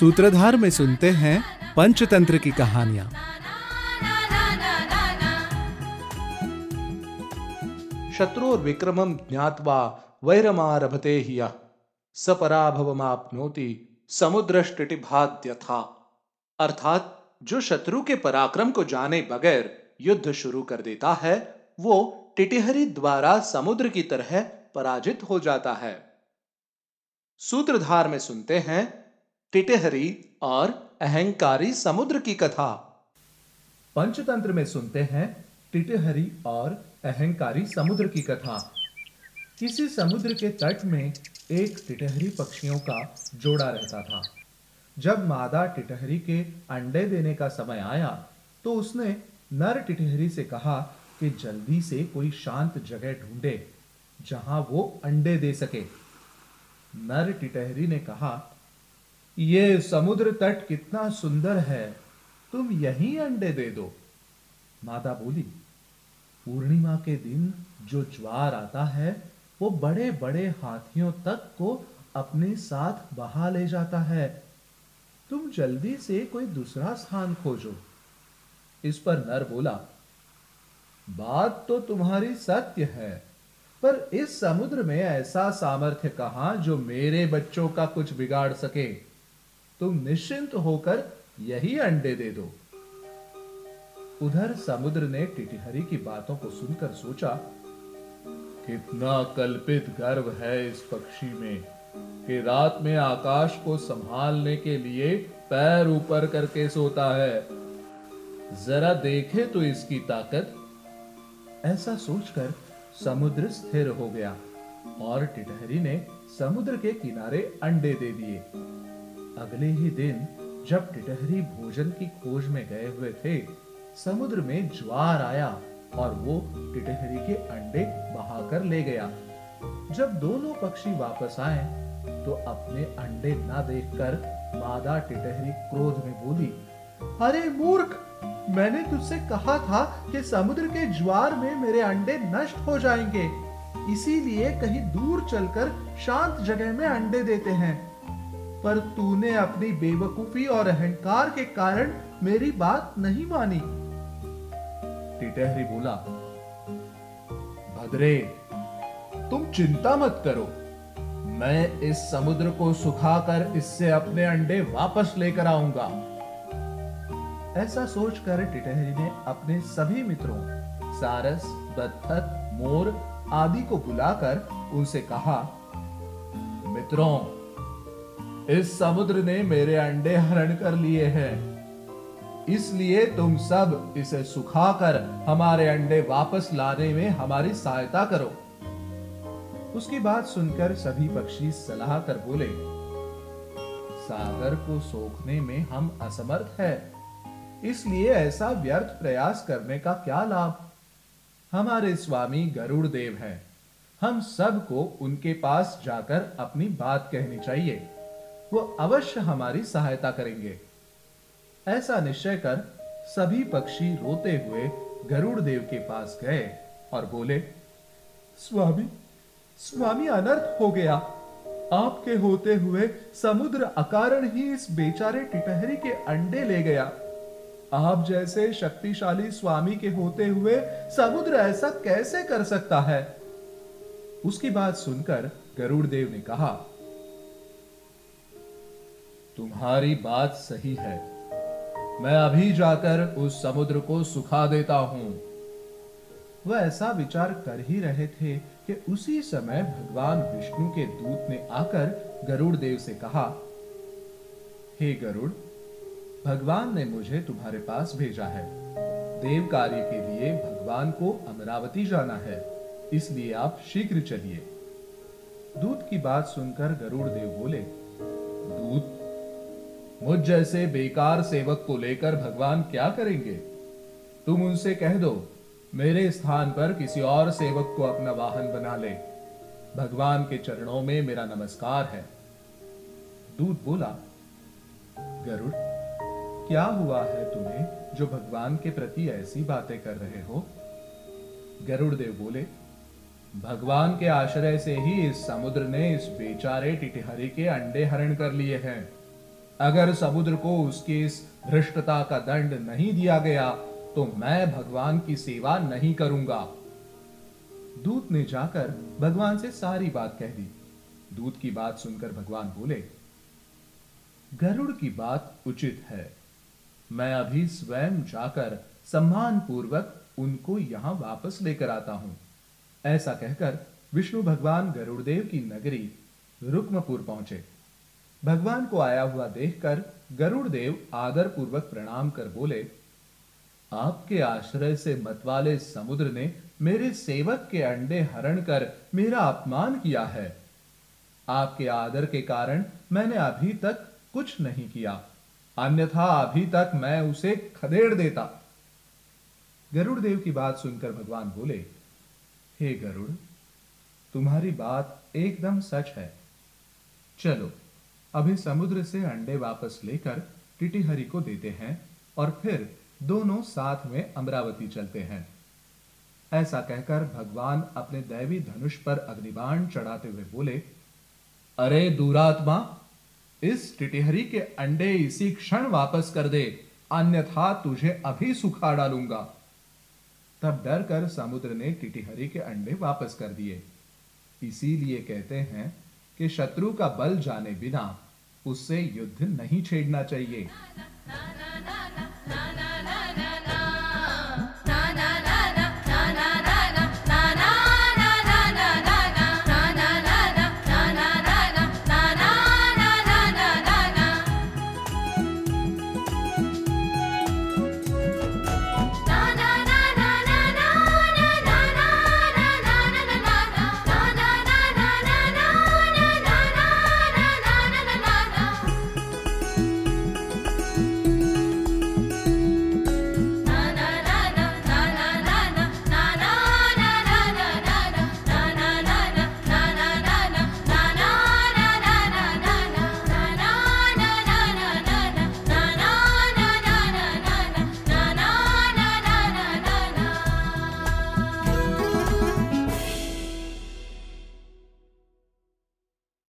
सूत्रधार में सुनते हैं पंचतंत्र की कहानियाँ। शत्रुर्विक्रमं ज्ञात्वा वैरमारभते हि यः स पराभवमाप्नोति समुद्रष्टिटिभाद्यथा। अर्थात जो शत्रु के पराक्रम को जाने बगैर युद्ध शुरू कर देता है, वो टिटिहरी द्वारा समुद्र की तरह पराजित हो जाता है। सूत्रधार में सुनते हैं टिटिहरी और अहंकारी समुद्र की कथा। पंचतंत्र में सुनते हैं टिटिहरी और अहंकारी समुद्र की कथा। किसी समुद्र के तट में एक टिटहरी पक्षियों का जोड़ा रहता था। जब मादा टिटहरी के अंडे देने का समय आया तो उसने नर टिटहरी से कहा कि जल्दी से कोई शांत जगह ढूंढे जहाँ वो अंडे दे सके। नर टिटहरी ने कहा ये समुद्र तट कितना सुंदर है। तुम यहीं अंडे दे दो। मादा बोली, पूर्णिमा के दिन जो ज्वार आता है, वो बड़े बड़े हाथियों तक को अपने साथ बहा ले जाता है। तुम जल्दी से कोई दूसरा स्थान खोजो। इस पर नर बोला, बात तो तुम्हारी सत्य है, पर इस समुद्र में ऐसा सामर्थ्य कहाँ जो मेरे बच्चों का कुछ बिगाड़ सके? तुम निश्चिंत होकर यही अंडे दे दो। उधर समुद्र ने टिटिहरी की बातों को सुनकर सोचा, कितना कल्पित गर्व है इस पक्षी में कि रात में आकाश को संभालने के लिए पैर ऊपर करके सोता है। जरा देखे तो इसकी ताकत। ऐसा सोचकर समुद्र स्थिर हो गया और टिटहरी ने समुद्र के किनारे अंडे दे दिए। अगले ही दिन, जब टिटहरी भोजन की खोज में गए हुए थे, समुद्र में ज्वार आया और वो टिटहरी के अंडे बहाकर ले गया। जब दोनों पक्षी वापस आए तो अपने अंडे न देखकर मादा टिटहरी क्रोध में बोली, अरे मूर्ख! मैंने तुझसे कहा था कि समुद्र के ज्वार में मेरे अंडे नष्ट हो जाएँगे। इसीलिए कहीं दूर चलकर शांत जगह में अंडे देते हैं। पर तूने अपनी बेवकूफ़ी और अहंकार के कारण मेरी बात नहीं मानी। टिटहरी बोला भद्रे तुम चिंता मत करो। मैं इस समुद्र को सुखाकर इससे अपने अंडे वापस लेकर आऊँगा। ऐसा सोचकर टिटहरी ने अपने सभी मित्रों सारस बत्तख मोर आदि को बुलाकर उनसे कहा मित्रों इस समुद्र ने मेरे अंडे हरण कर लिए हैं। इसलिए तुम सब इसे सुखाकर हमारे अंडे वापस लाने में हमारी सहायता करो। उसकी बात सुनकर सभी पक्षी सलाह कर बोले, सागर को सोखने में हम असमर्थ है। इसलिए ऐसा व्यर्थ प्रयास करने का क्या लाभ? हमारे स्वामी गरुड़ देव हैं। हम सबको उनके पास जाकर अपनी बात कहनी चाहिए। वो अवश्य हमारी सहायता करेंगे। ऐसा निश्चय कर सभी पक्षी रोते हुए गरुड़ देव के पास गए और बोले, स्वामी स्वामी अनर्थ हो गया। आपके होते हुए समुद्र अकारण ही इस बेचारे टिटहरी के अंडे ले गया। आप जैसे शक्तिशाली स्वामी के होते हुए समुद्र ऐसा कैसे कर सकता है? उसकी बात सुनकर गरुड़ देव ने कहा तुम्हारी बात सही है। मैं अभी जाकर उस समुद्र को सुखा देता हूँ। वह ऐसा विचार कर ही रहे थे कि उसी समय भगवान विष्णु के दूत ने आकर गरुड़ देव से कहा, हे गरुड़, भगवान ने मुझे तुम्हारे पास भेजा है। देव कार्य के लिए भगवान को अमरावती जाना है, इसलिए आप शीघ्र चलिए। दूत की बात सुनकर गरुड़ देव बोले, दूत मुझ जैसे बेकार सेवक को लेकर भगवान क्या करेंगे? तुम उनसे कह दो, मेरे स्थान पर किसी और सेवक को अपना वाहन बना ले। भगवान के चरणों में मेरा नमस्कार है। दूत बोला, गरुड़, क्या हुआ है तुम्हें जो भगवान के प्रति ऐसी बातें कर रहे हो? गरुड़ देव बोले, भगवान के आश्रय से ही इस समुद्र ने इस बेचारे टिटिहरी के अंडे हरण कर लिए हैं। अगर समुद्र को उसके इस भ्रष्टता का दंड नहीं दिया गया तो मैं भगवान की सेवा नहीं करूँगा। दूत ने जाकर भगवान से सारी बात कह दी। दूत की बात सुनकर भगवान बोले, गरुड़ की बात उचित है। मैं अभी स्वयं जाकर सम्मान पूर्वक उनको यहाँ वापस लेकर आता हूँ। ऐसा कहकर विष्णु भगवान गरुड़देव की नगरी रुक्मपुर पहुँचे। भगवान को आया हुआ देखकर गरुड़देव आदर पूर्वक प्रणाम कर बोले, आपके आश्रय से मतवाले समुद्र ने मेरे सेवक के अंडे हरण कर मेरा अपमान किया है। आपके आदर के कारण मैंने अभी तक कुछ नहीं किया, अन्यथा अभी तक मैं उसे खदेड़ देता। गरुड़ देव की बात सुनकर भगवान बोले, हे गरुड़, तुम्हारी बात एकदम सच है। चलो अभी समुद्र से अंडे वापस लेकर टिटिहरी को देते हैं और फिर दोनों साथ में अमरावती चलते हैं। ऐसा कहकर भगवान अपने दैवी धनुष पर अग्निबाण चढ़ाते हुए बोले, अरे दूरात्मा, इस टिटिहरी के अंडे इसी क्षण वापस कर दे, अन्यथा तुझे अभी सुखा डालूँगा। तब डर कर समुद्र ने टिटिहरी के अंडे वापस कर दिए। इसीलिए कहते हैं कि शत्रु का बल जाने बिना उससे युद्ध नहीं छेड़ना चाहिए।